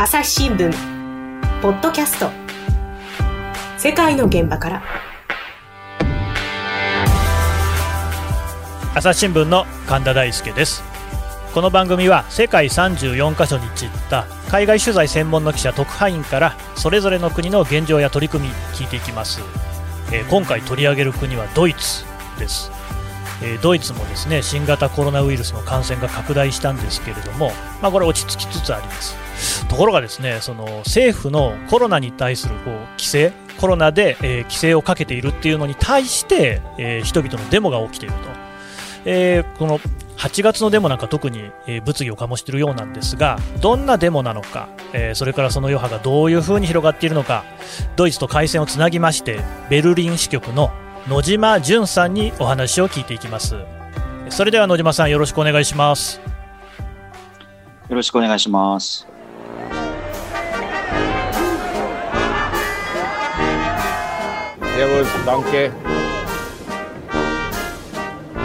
朝日新聞。ポッドキャスト。世界の現場から。朝日新聞の神田大輔です。この番組は世界34カ所に散った海外取材専門の記者特派員からそれぞれの国の現状や取り組み聞いていきます、えー、今回取り上げる国はドイツです。えー、ドイツもですね新型コロナウイルスの感染が拡大したんですけれども、まあ、これ落ち着きつつあります。ところがですねその政府のコロナに対するこう規制コロナで、えー、規制をかけているっていうのに対して、えー、人々のデモが起きていると、えー、この8月のデモなんか特に、え物議を醸しているようなんですがどんなデモなのか、えそれからその余波がどういうふうに広がっているのかドイツと回線をつなぎましてベルリン支局の野島淳さんにお話を聞いていきます。それでは野島さんよろしくお願いします。よろしくお願いします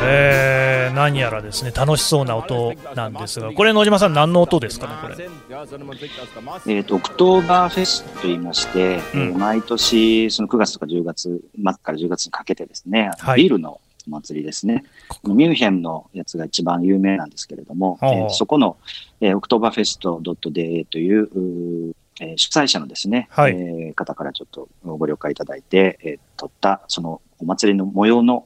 えー、何やらですね楽しそうな音なんですが、これ、野島さん、何の音ですかね、これ。えーと、オクトーバーフェスといいまして、うん、毎年、その9月とか10月末から10月にかけてですね、はい、ビールのお祭りですね、ミュンヘンのやつが一番有名なんですけれども、えー、そこの、えー、オクトーバーフェスト .de というえー、主催者のですね、はい、えー、方からちょっとご了解いただいて、えー、撮ったそのお祭りの模様の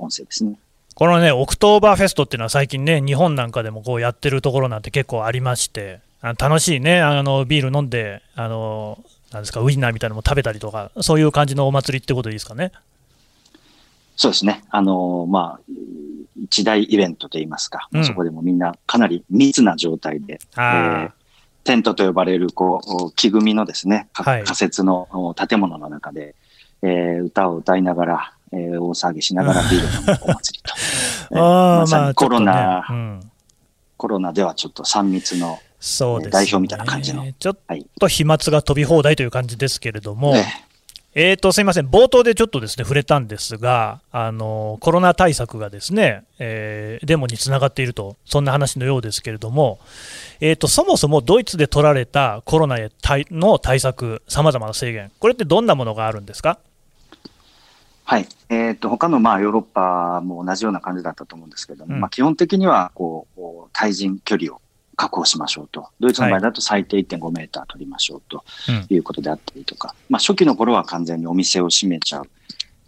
音声ですね。このね、オクトーバーフェストっていうのは最近ね、日本なんかでもこうやってるところなんて結構ありまして、あ楽しいね、あのビール飲んで、あのなんですか、ウインナーみたいなのも食べたりとか、そういう感じのお祭りってことでいいですかね？そうですね。あのまあ、一大イベントといいますか、うん、そこでもみんなかなり密な状態で、えー、テントと呼ばれるこう木組みのですね、仮設の建物の中で、えー、歌を歌いながら、えー、大騒ぎしながらビールのお祭りと。えー、まさにコロナ、まあね。うん、コロナではちょっと3密のそうです、ね、代表みたいな感じの。ちょっと飛沫が飛び放題という感じですけれども、ね、えーと、すみません、冒頭でちょっとですね触れたんですが、あのコロナ対策がですね、えー、デモにつながっていると、そんな話のようですけれども、えーと、そもそもドイツで取られたコロナへの対策、さまざまな制限、これってどんなものがあるんですか？はい、えーと、他のまあヨーロッパも同じような感じだったと思うんですけども、うん、まあ、基本的にはこう対人距離を確保しましょうと、ドイツの場合だと最低1.5メーター取りましょうということであったりとか、はいまあ、初期の頃は完全にお店を閉めちゃう、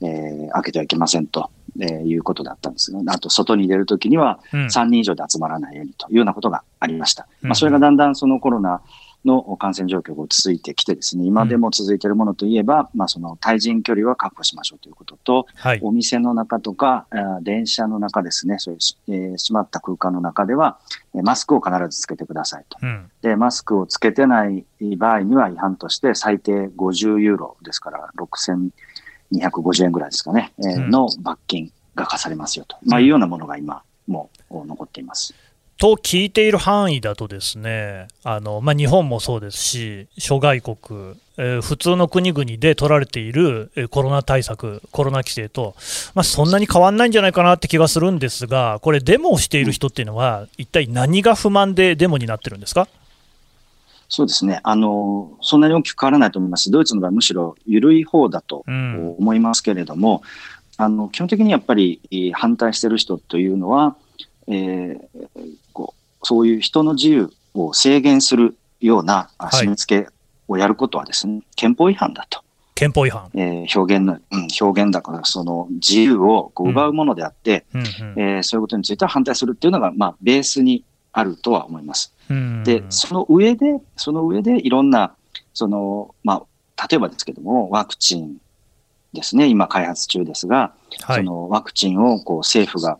えー、開けてはいけませんと、えー、いうことだったんですが、あと外に出るときには3人以上で集まらないようにというようなことがありました。うん、まあ、それがだんだんそのコロナの感染状況が落ち着いてきてですね、今でも続いているものといえば、うん、まあその対人距離は確保しましょうということと、はい、お店の中とか、電車の中ですね、そういう、えー、閉まった空間の中では、マスクを必ずつけてくださいと。うん、で、マスクをつけてない場合には違反として最低50ユーロですから、6250円ぐらいですかね、えー、の罰金が課されますよと、まあいうようなものが今、もう残っています。と聞いている範囲だとですねあの、まあ、日本もそうですし諸外国、えー、普通の国々で取られているコロナ対策コロナ規制と、まあ、そんなに変わらないんじゃないかなって気がするんですがこれデモをしている人っていうのは一体何が不満でデモになってるんですか？そうですね。あの、そんなに大きく変わらないと思います。ドイツの場合、むしろ緩い方だと思いますけれども、うん、あの、基本的にやっぱり反対している人というのは、えー、こうそういう人の自由を制限するような締め付けをやることはですね、はい、憲法違反だと。憲法違反、えー、表現の、うん、表現だから、その自由をこう奪うものであって、うんえー、そういうことについては反対するっていうのが、まあ、ベースにあるとは思います。で、その上で、その上でいろんな、その、まあ、例えばですけども、ワクチンですね、今開発中ですが、はい、そのワクチンをこう政府が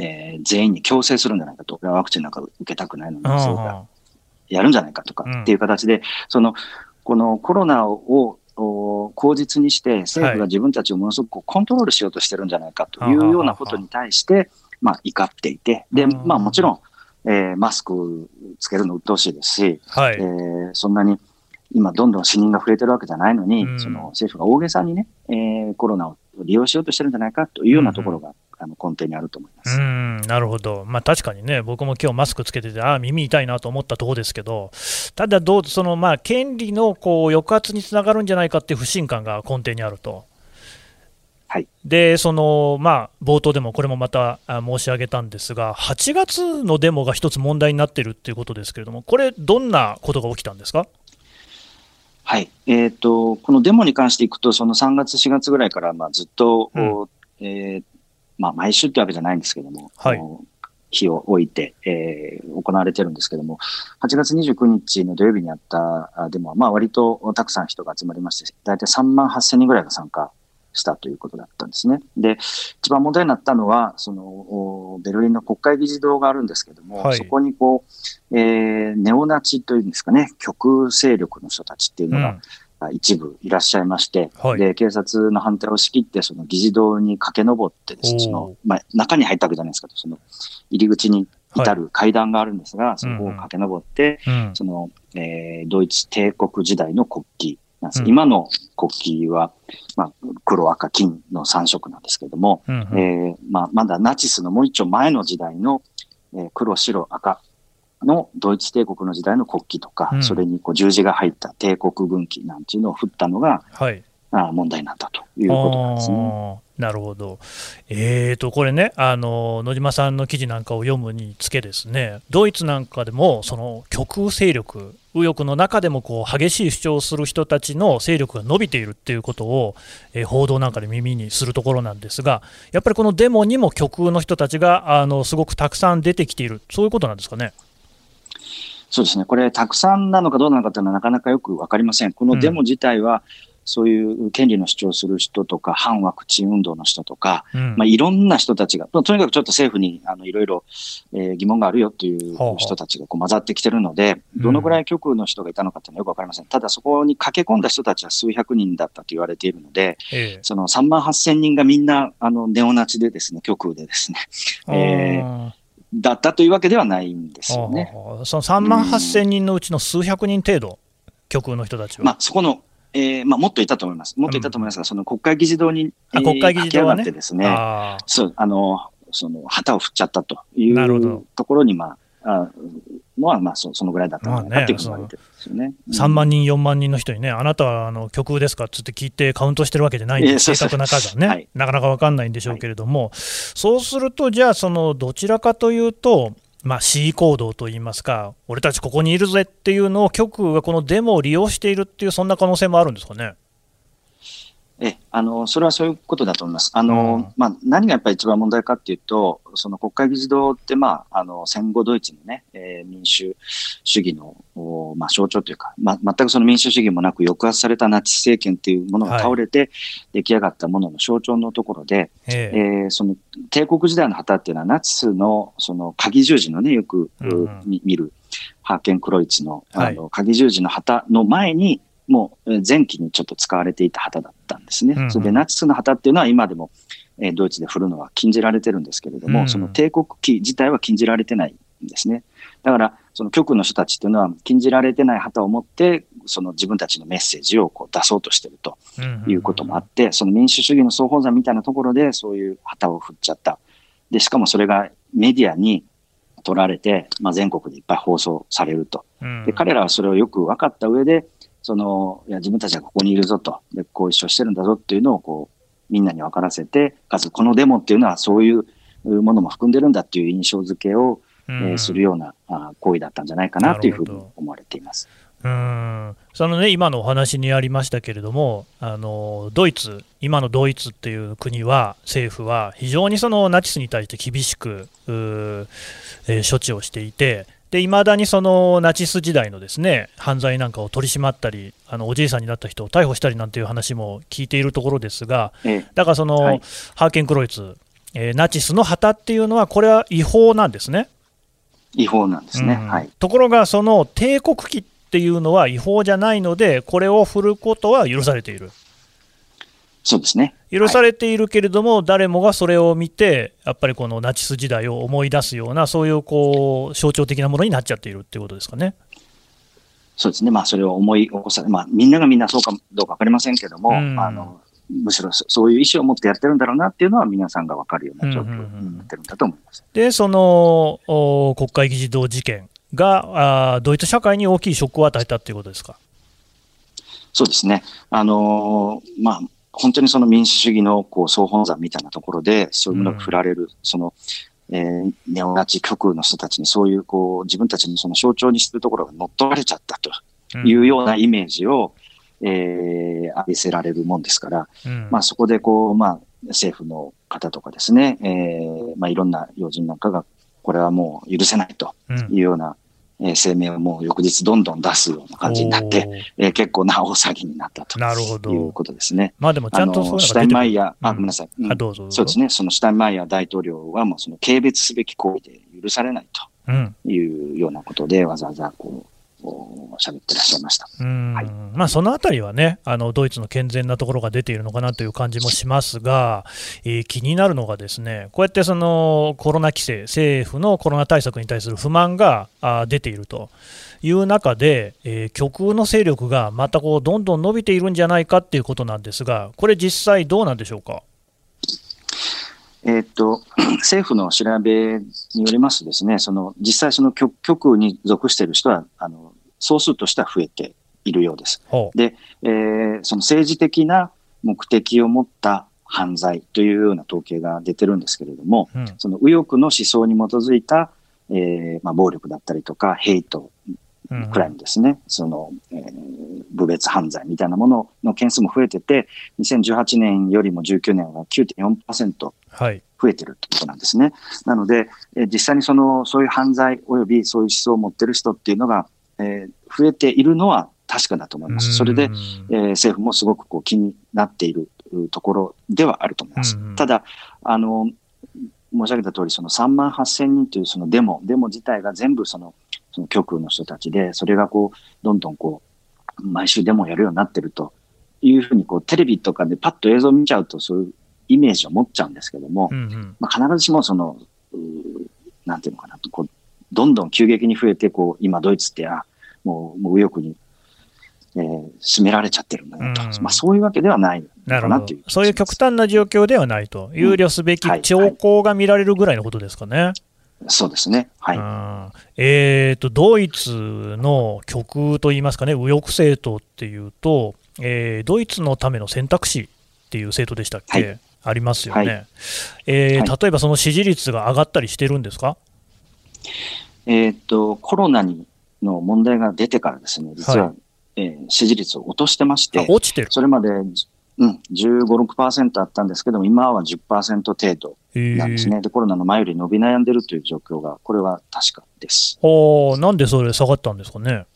えー、全員に強制するんじゃないかと、ワクチンなんか受けたくないのに、そうだ、やるんじゃないかとかっていう形で、うん、その、このコロナを口実にして政府が自分たちをものすごくコントロールしようとしてるんじゃないかというようなことに対して、まあ、怒っていて、で、まあもちろん、えー、マスクつけるの鬱陶しいですし、はい、えー、そんなに今どんどん死人が増えてるわけじゃないのに、うん、その政府が大げさにね、えー、コロナを利用しようとしてるんじゃないかというようなところがああの根底にあると思います。うんなるほど、まあ、確かにね、僕も今日マスクつけてて、ああ、耳痛いなと思ったところですけど、ただどう、そのまあ権利のこう抑圧につながるんじゃないかっていう不信感が根底にあると。はい、でそのまあ、冒頭でもこれもまた申し上げたんですが、8月のデモが一つ問題になっているっていうことですけれども、これ、どんなことが起きたんですか？はい、えーと、このデモに関していくと、その3月、4月ぐらいからまあずっと、うん、えー、まあ、毎週ってわけじゃないんですけども、はい、日を置いて、えー、行われてるんですけども、8月29日の土曜日にあったデモは、まあ、割とたくさん人が集まりまして、大体3万8000人ぐらいが参加したということだったんですね。で、一番問題になったのは、その、ベルリンの国会議事堂があるんですけども、はい、そこにこう、えー、ネオナチというんですかね、極右勢力の人たちっていうのが、一部いらっしゃいまして、はい、で、警察の反対を仕切って、その議事堂に駆け上ってですね、その、まあ、中に入ったわけじゃないですけど、その、入り口に至る階段があるんですが、はい、そこを駆け上って、うん、その、えー、ドイツ帝国時代の国旗なんです、うん、今の国旗は、まあ、黒、赤、金の3色なんですけれども、うんうん、えー、まあ、まだナチスのもう一丁前の時代の、えー、黒、白、赤のドイツ帝国の時代の国旗とか、うん、それにこう十字が入った帝国軍旗なんていうのを振ったのが、はい、あ問題になったということなんですね。なるほど、えーと、これねあの、野島さんの記事なんかを読むにつけ、ですね。ドイツなんかでも、その極右勢力、右翼の中でもこう激しい主張をする人たちの勢力が伸びているっていうことを、えー、報道なんかで耳にするところなんですが、やっぱりこのデモにも極右の人たちがあのすごくたくさん出てきている、そういうことなんですかね。そうですね、これ、たくさんなのかどうなのかというのはなかなかよく分かりません。このデモ自体は、そういう権利の主張する人とか、反ワクチン運動の人とか、うん、まあ、いろんな人たちが、とにかくちょっと政府にあのいろいろ、えー、疑問があるよっていう人たちがこう混ざってきてるので、どのぐらい極右の人がいたのかっていうのはよくわかりません。ただそこに駆け込んだ人たちは数百人だったと言われているので、えその3万8000人がみんなあのネオナチでですね、極右でですね、えーだったというわけではないんですよね。その3万8000人のうちの数百人程度、極右の人たちは。まあ、そこの、えーまあ、もっといたと思います。もっといたと思いますが、うん、その国会議事堂に、えー、国会議事堂はね。ですねそうあのその旗を振っちゃったというところに、まあ、あのは、まあそ、そのぐらいだったのかなっていうふうに言われてるんですよね。3万人、4万人の人にね、あなたはあの極右ですかって聞いてカウントしてるわけじゃないんで、正確な数はね、はい、なかなか分かんないんでしょうけれども、はい、そうすると、じゃあ、そのどちらかというと、まあ、C 行動といいますか、俺たちここにいるぜっていうのを極右がこのデモを利用しているっていう、そんな可能性もあるんですかね？えあのそれはそういうことだと思います。あの、うん、まあ、何がやっぱり一番問題かっていうと、その国会議事堂って、まあ、あの戦後ドイツのね、えー、民主主義の、まあ、象徴というか、まあ、全くその民主主義もなく抑圧されたナチス政権っていうものが倒れて出来上がったものの象徴のところで、はい、えー、その帝国時代の旗っていうのはナチスのその鍵十字のね、よく、うん、見る、ハーケンクロイツのあの、鍵十字の旗の前に、もう前期にちょっと使われていた旗だったんですね。うんうん、それでナチスの旗っていうのは今でも、えー、ドイツで振るのは禁じられてるんですけれども、うん、その帝国旗自体は禁じられてないんですね。だから、その極右の人たちっていうのは禁じられてない旗を持って、その自分たちのメッセージをこう出そうとしてるということもあって、その民主主義の双方山みたいなところでそういう旗を振っちゃった。で、しかもそれがメディアに取られて、まあ、全国でいっぱい放送されると。で、彼らはそれをよく分かった上で、その、いや、自分たちはここにいるぞと、で、こう一緒してるんだぞっていうのを、こう、みんなに分からせて、かつ、このデモっていうのはそういうものも含んでるんだっていう印象付けを、うん、えー、するようなあ行為だったんじゃないかなというふうに思われています。うん。そのね、今のお話にありましたけれども、あのドイツ、今のドイツっていう国は、政府は非常にそのナチスに対して厳しく、えー、処置をしていて、いまだにそのナチス時代のですね犯罪なんかを取り締まったり、あのおじいさんになった人を逮捕したりなんていう話も聞いているところですが、だからその、はい、ハーケンクロイツ、えー、ナチスの旗っていうのは、これは違法なんですね。違法なんですね、うん、はい、ところが、その帝国旗っていうのは違法じゃないので、これを振ることは許されている。そうですね。許されているけれども、はい、誰もがそれを見て、やっぱりこのナチス時代を思い出すような、そういうこう象徴的なものになっちゃっているっていうことですかね。そうですね、まあ、それを思い起こされ、まあ、みんながみんなそうかどうか分かりませんけども、うん、あのむしろそういう意思を持ってやってるんだろうなっていうのは、皆さんが分かるような状況になってるんだと思います、で、その国会議事堂事件があ、ドイツ社会に大きいショックを与えたということですか？そうですね。あのー、まあ、本当にその民主主義のこう総本山みたいなところで、そういうものが振られる、うん、その、えー、ネオナチ極右の人たちにそういうこう自分たちのその象徴にしてるところが乗っ取られちゃったというようなイメージを、うん、えー、浴びせられるもんですから、うん、まあそこでこう、まあ政府の方とかですね、えー、まあいろんな要人なんかが、これはもう許せないというような、え声明をもう翌日どんどん出すような感じになって、えー、結構な大騒ぎになったとなるほど。いうことですね。まあでもちゃんとそうシュタインマイヤー、あ、ごめんなさい、うん、どうぞそうですね、そのシュタインマイヤー大統領はもうその軽蔑すべき行為で許されないというようなことで、わざわざこう、喋ってらっしゃいました。はいまあ、そのあたりはねあの、ドイツの健全なところが出ているのかなという感じもしますが、えー、気になるのが、ですねこうやってそのコロナ規制、政府のコロナ対策に対する不満があ出ているという中で、えー、極右の勢力がまたこうどんどん伸びているんじゃないかっていうことなんですが、これ、実際どうなんでしょうか？えっと、政府の調べによりますとですね、その実際その極極右に属している人は、あの、総数としては増えているようです。で、えー、その政治的な目的を持った犯罪というような統計が出てるんですけれども、うん、その右翼の思想に基づいた、えーまあ、暴力だったりとか、ヘイト、クライムですね、うん、その、えー、部別犯罪みたいなものの件数も増えてて、2018年よりも19年は9.4%増えてるってことなんですね。はい、なので、えー、実際にそのそういう犯罪およびそういう思想を持ってる人っていうのが、えー、増えているのは確かだと思います。それで、えー、政府もすごくこう気になっているところではあると思います。ただ、あの、申し上げた通り、その3万8000人というそのデモ、デモ自体が全部その、その極右の人たちで、それがこう、どんどんこう、毎週デモをやるようになってるというふうに、こう、テレビとかでパッと映像を見ちゃうと、そういうイメージを持っちゃうんですけども、うんうん、まあ、必ずしもその、なんていうのかな、こう、どんどん急激に増えて、こう、今ドイツって、あ、もう、もう右翼に、えー、占められちゃってるんだよと、うん、まあ、そういうわけではないなるほど。そういう極端な状況ではないと、憂慮すべき兆候が見られるぐらいのことですかね。はいはいそうですね。はい。えっ、ー、と、ドイツの極右といいますかね、右翼政党っていうと、えー、ドイツのための選択肢っていう政党でしたっけ、はい、ありますよね。はい、えー、例えばその支持率が上がったりしてるんですか？えっ、と、コロナにの問題が出てからですね、実は、はい、えー、支持率を落としてまして、落ちてる。それまで、うん、15、6%あったんですけども、今は10%程度なんですね。で、コロナの前より伸び悩んでるという状況が、これは確かです。おなんでそれ下がったんですかね？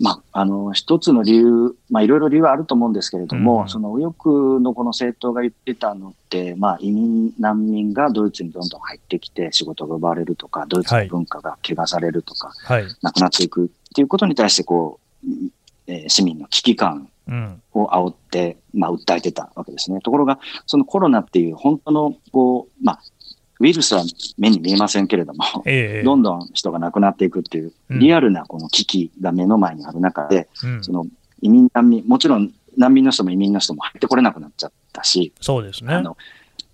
まあ、あの、一つの理由、まあ、いろいろ理由はあると思うんですけれども、うん、その右翼のこの政党が言ってたのって、まあ、移民、難民がドイツにどんどん入ってきて仕事が奪われるとか、ドイツの文化が汚されるとか、はい、なくなっていくっていうことに対して、こう、えー、市民の危機感を煽って、うん、まあ、訴えてたわけですね。ところが、そのコロナっていう本当の、こう、まあ、ウイルスは目に見えませんけれども、えどんどん人が亡くなっていくっていう、リアルなこの危機が目の前にある中で、うん、その移民難民、もちろん難民の人も移民の人も入ってこれなくなっちゃったし、そうですね。あの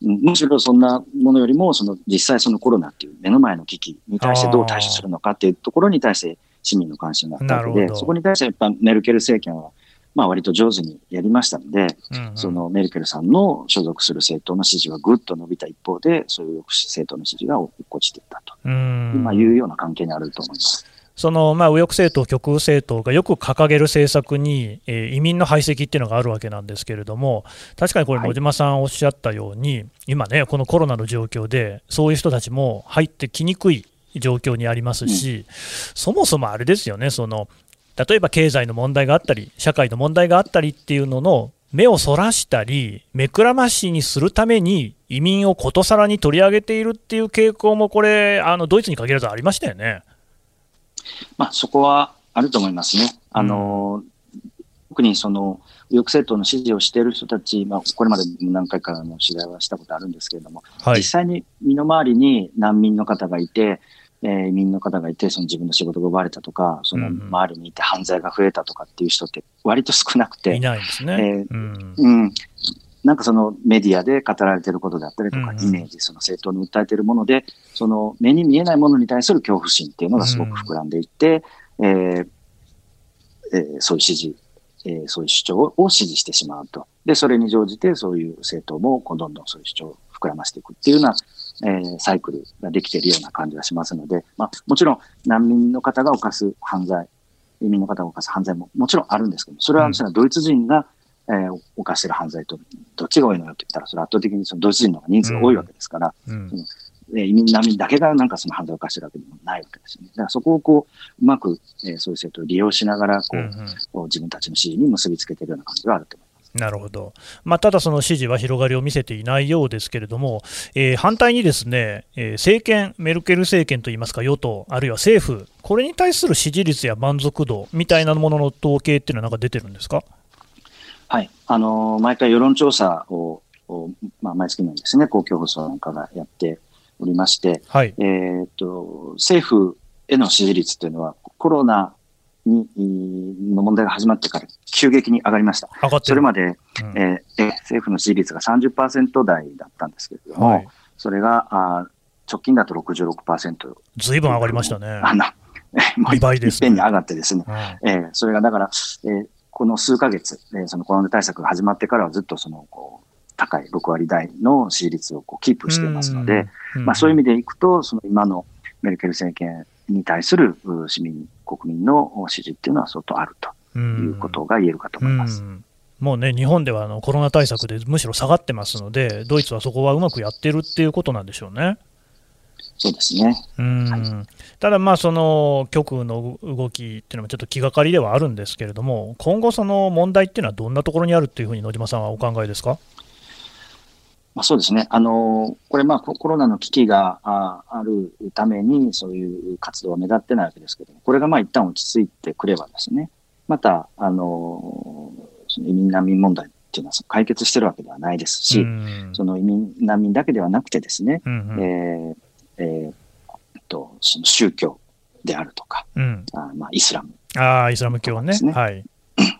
むしろそんなものよりも、その実際そのコロナっていう目の前の危機に対してどう対処するのかっていうところに対して市民の関心があったわけで、そこに対してやっぱメルケル政権はまあ割と上手にやりましたので、うんうん、そのメルケルさんの所属する政党の支持はぐっと伸びた一方で、そういう政党の支持が落っこちていったと、まあ、いうような関係にあると思います。そのまあ右翼政党、極右政党がよく掲げる政策に、えー、移民の排斥っていうのがあるわけなんですけれども、確かにこれ、野島さんおっしゃったように、はい、今ね、このコロナの状況で、そういう人たちも入ってきにくい状況にありますし、うん、そもそもあれですよね、その例えば経済の問題があったり、社会の問題があったりっていうのの目をそらしたり、目くらましにするために移民をことさらに取り上げているっていう傾向も、これ、あのドイツに限らずありましたよね。まあ、そこはあると思いますね。あの、うん、特にその右翼政党の支持をしている人たち、まあ、これまで何回かの取材はしたことあるんですけれども、はい、実際に身の回りに難民の方がいて、えー移民の方がいて、その自分の仕事が奪われたとか、その周りにいて犯罪が増えたとかっていう人って割と少なくて、いないんですね。えーうんうん、なんかそのメディアで語られていることであったりとか、イメージ、その政党に訴えているもので、その目に見えないものに対する恐怖心っていうのがすごく膨らんでいって、えーえーそういう支持、えーそういう主張を支持してしまうと。で、それに乗じてそういう政党もこうどんどんそういう主張を膨らましていくっていうような、えーサイクルができているような感じがしますので、まあ、もちろん難民の方が犯す犯罪、移民の方が犯す犯罪ももちろんあるんですけど、それはドイツ人が、えー犯している犯罪とどっちが多いのよって言ったら、それは圧倒的にそのドイツ人の方が人数が多いわけですから、うんえー移民、難民だけがなんかその犯罪を犯してるわけでもないわけですよね。だからそこをこう、うまく、えーそういう政党を利用しながら、こう、うんうん自分たちの支持に結びつけているような感じがあると思います。なるほど、まあ、ただ、その支持は広がりを見せていないようですけれども、えー反対にですね、えー政権、メルケル政権といいますか、与党、あるいは政府、これに対する支持率や満足度みたいなものの統計っていうのは、なんか出てるんですか？はい。あのー毎回世論調査を、をまあ、毎月のようにですね、公共放送なんかがやっておりまして、はい、えーっと、政府への支持率というのは、コロナに、の問題が始まってから急激に上がりました。上がってる。それまで、うん。えーえ政府の支持率が30%台だったんですけれども、はい、それがあー直近だと66%。ずいぶん上がりましたね。あの、えもう2倍ですねいっぺんに上がってですね、うん。えーそれがだから、えーこの数ヶ月、えーそのコロナ対策が始まってからはずっとその、こう、高い6割台の支持率をこうキープしていますので、、うん。まあそういう意味でいくと、その今のメルケル政権に対するう市民、国民の支持っていうのは相当あるということが言えるかと思います。うんもうね、日本ではあのコロナ対策でむしろ下がってますので、ドイツはそこはうまくやってるっていうことなんでしょうね。そうですね。うんはただ、まあその極右の動きっていうのもちょっと気がかりではあるんですけれども、今後、その問題っていうのはどんなところにあるっていうふうに野島さんはお考えですか？まあ、そうですね。あの、これまあココロナの危機がああるためにそういう活動は目立ってないわけですけども、これがまあ一旦落ち着いてくればですね、また、あの、その移民難民問題っていうのは解決してるわけではないですし、うん。その移民難民だけではなくてですね、うんうん。えーえーと、その宗教であるとか、うん。あまあ、イスラム、ああ、イスラム教ね。はい、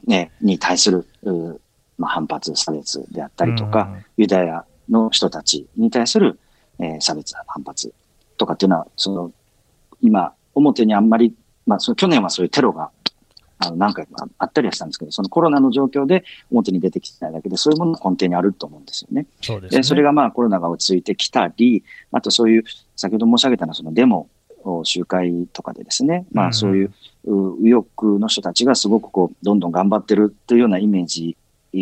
ね、に対する、うまあ、反発、差別であったりとか、ユダヤの人たちに対する、えー差別、反発とかっていうのは、その、今、表にあんまり、まあ、その去年はそういうテロが、あの、何回かあったりはしたんですけど、そのコロナの状況で表に出てきてないだけで、そういうものが根底にあると思うんですよね。そうですね。で、それがまあコロナが落ち着いてきたり、あとそういう、先ほど申し上げたのはそのデモ、集会とかでですね、まうんあそういうう右翼の人たちがすごくこう、どんどん頑張ってるっていうようなイメージ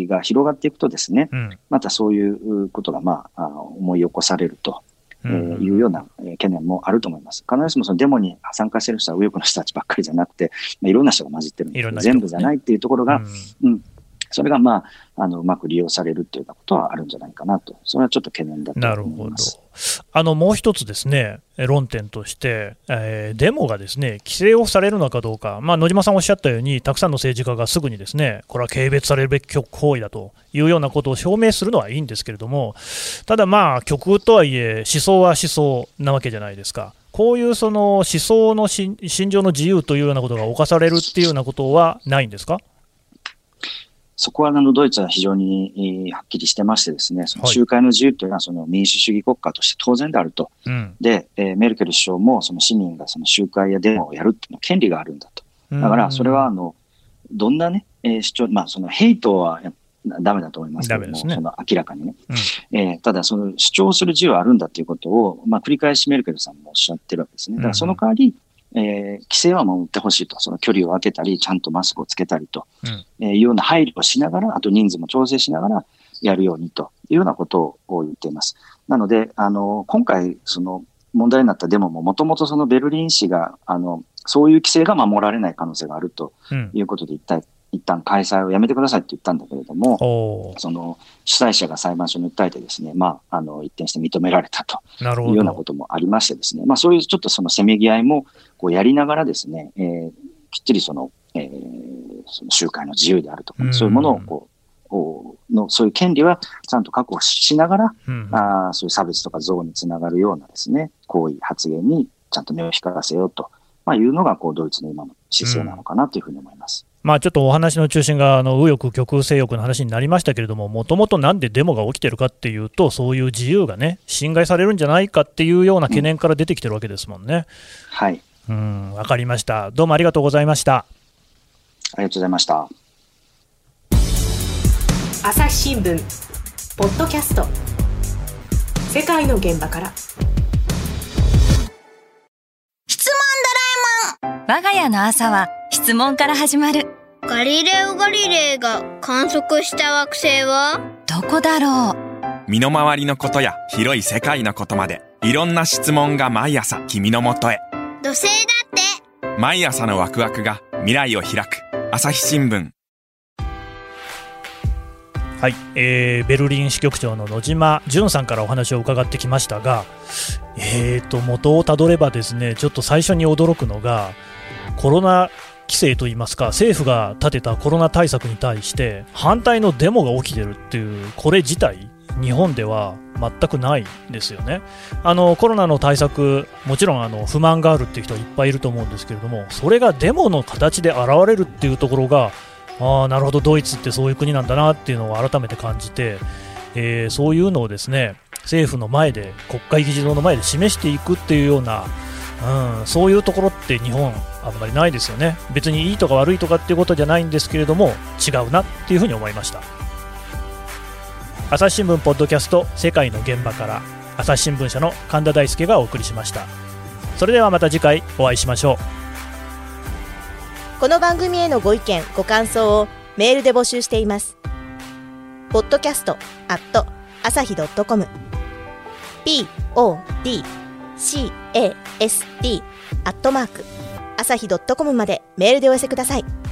が広がっていくとですね、うん。またそういうことがまあ、あ思い起こされると、いうようなえー懸念もあると思います。必ずしもそのデモに参加している人は右翼の人たちばっかりじゃなくて、まあ、いろんな人が混じってるんで全部じゃないっていうところが、うんそれがまあ、あの、うまく利用されるっていうことはあるんじゃないかなと。それはちょっと懸念だとなるほど思います。。あのもう一つですね、論点として、えーデモがですね規制をされるのかどうか、まあ、野島さんおっしゃったように、たくさんの政治家がすぐにですねこれは軽蔑されるべき行為だというようなことを証明するのはいいんですけれども、ただ、まあ、極右とはいえ、思想は思想なわけじゃないですか。こういうその思想の信信条の自由というようなことが侵されるっていうようなことはないんですか？そこはあのドイツは非常にえーはっきりしてましてですね、そのはい集会の自由というのはその民主主義国家として当然であると。うんで、えーメルケル首相もその市民がその集会やデモをやるっていうのは権利があるんだと。だからそれはあの、どんなね、えー主張、まあそのヘイトはやダメだと思いますけども、ねその明らかにね。えーただその主張する自由はあるんだということを、まあ繰り返しメルケルさんもおっしゃってるわけですね。だからその代わり、えー規制は守ってほしいと。その距離を空けたり、ちゃんとマスクをつけたりと。うんえーいうような配慮をしながら、あと人数も調整しながらやるようにというようなことを言っています。なので、あの、今回、その問題になったデモも、もともとそのベルリン市が、あの、そういう規制が守られない可能性があるとうんいうことで、一体、一旦開催をやめてくださいって言ったんだけれども、その主催者が裁判所に訴えてですね、まあ、あの、一転して認められたというようなどこともありましてですね、まあそういうちょっとそのせめぎ合いもこうやりながらですね、えーきっちりその、えーその集会の自由であるとか、うん。そういうものをこう、おの、そういう権利はちゃんと確保しながら、うん。あーそういう差別とか憎悪につながるようなですね、行為、発言にちゃんと目を光らせようと、まあ、いうのがこうドイツの今の姿勢なのかなというふうに思います。まあ、ちょっとお話の中心があの右翼、極右、性欲の話になりましたけれども、もともとなんでデモが起きてるかっていうと、そういう自由がね、侵害されるんじゃないかっていうような懸念から出てきてるわけですもんね。うん、はい。うん、わかりました。どうもありがとうございました。ありがとうございました。朝日新聞ポッドキャスト世界の現場から質問ドラえもん我が家の朝は質問から始まる。ガリレオ・ガリレイが観測した惑星は？どこだろう？身の回りのことや広い世界のことまでいろんな質問が毎朝君のもとへ。土星だって。毎朝のワクワクが未来を開く。朝日新聞。はい、えー、ベルリン支局長の野島淳さんからお話を伺ってきましたが、えーと、元をたどればですねちょっと最初に驚くのがコロナ規制といいますか政府が立てたコロナ対策に対して反対のデモが起きてるっていうこれ自体日本では全くないですよね。あのコロナの対策もちろんあの不満があるっていう人はいっぱいいると思うんですけれどもそれがデモの形で現れるっていうところがああなるほどドイツってそういう国なんだなっていうのを改めて感じて、えー、そういうのをですね政府の前で国会議事堂の前で示していくっていうようなうん、そういうところって日本あんまりないですよね。別にいいとか悪いとかっていうことじゃないんですけれども違うなっていうふうに思いました。朝日新聞ポッドキャスト世界の現場から朝日新聞社の神田大輔がお送りしました。それではまた次回お会いしましょう。この番組へのご意見ご感想をメールで募集しています。ポッドキャストアット朝日 .com podcast アットマーク朝日 .com までメールでお寄せください。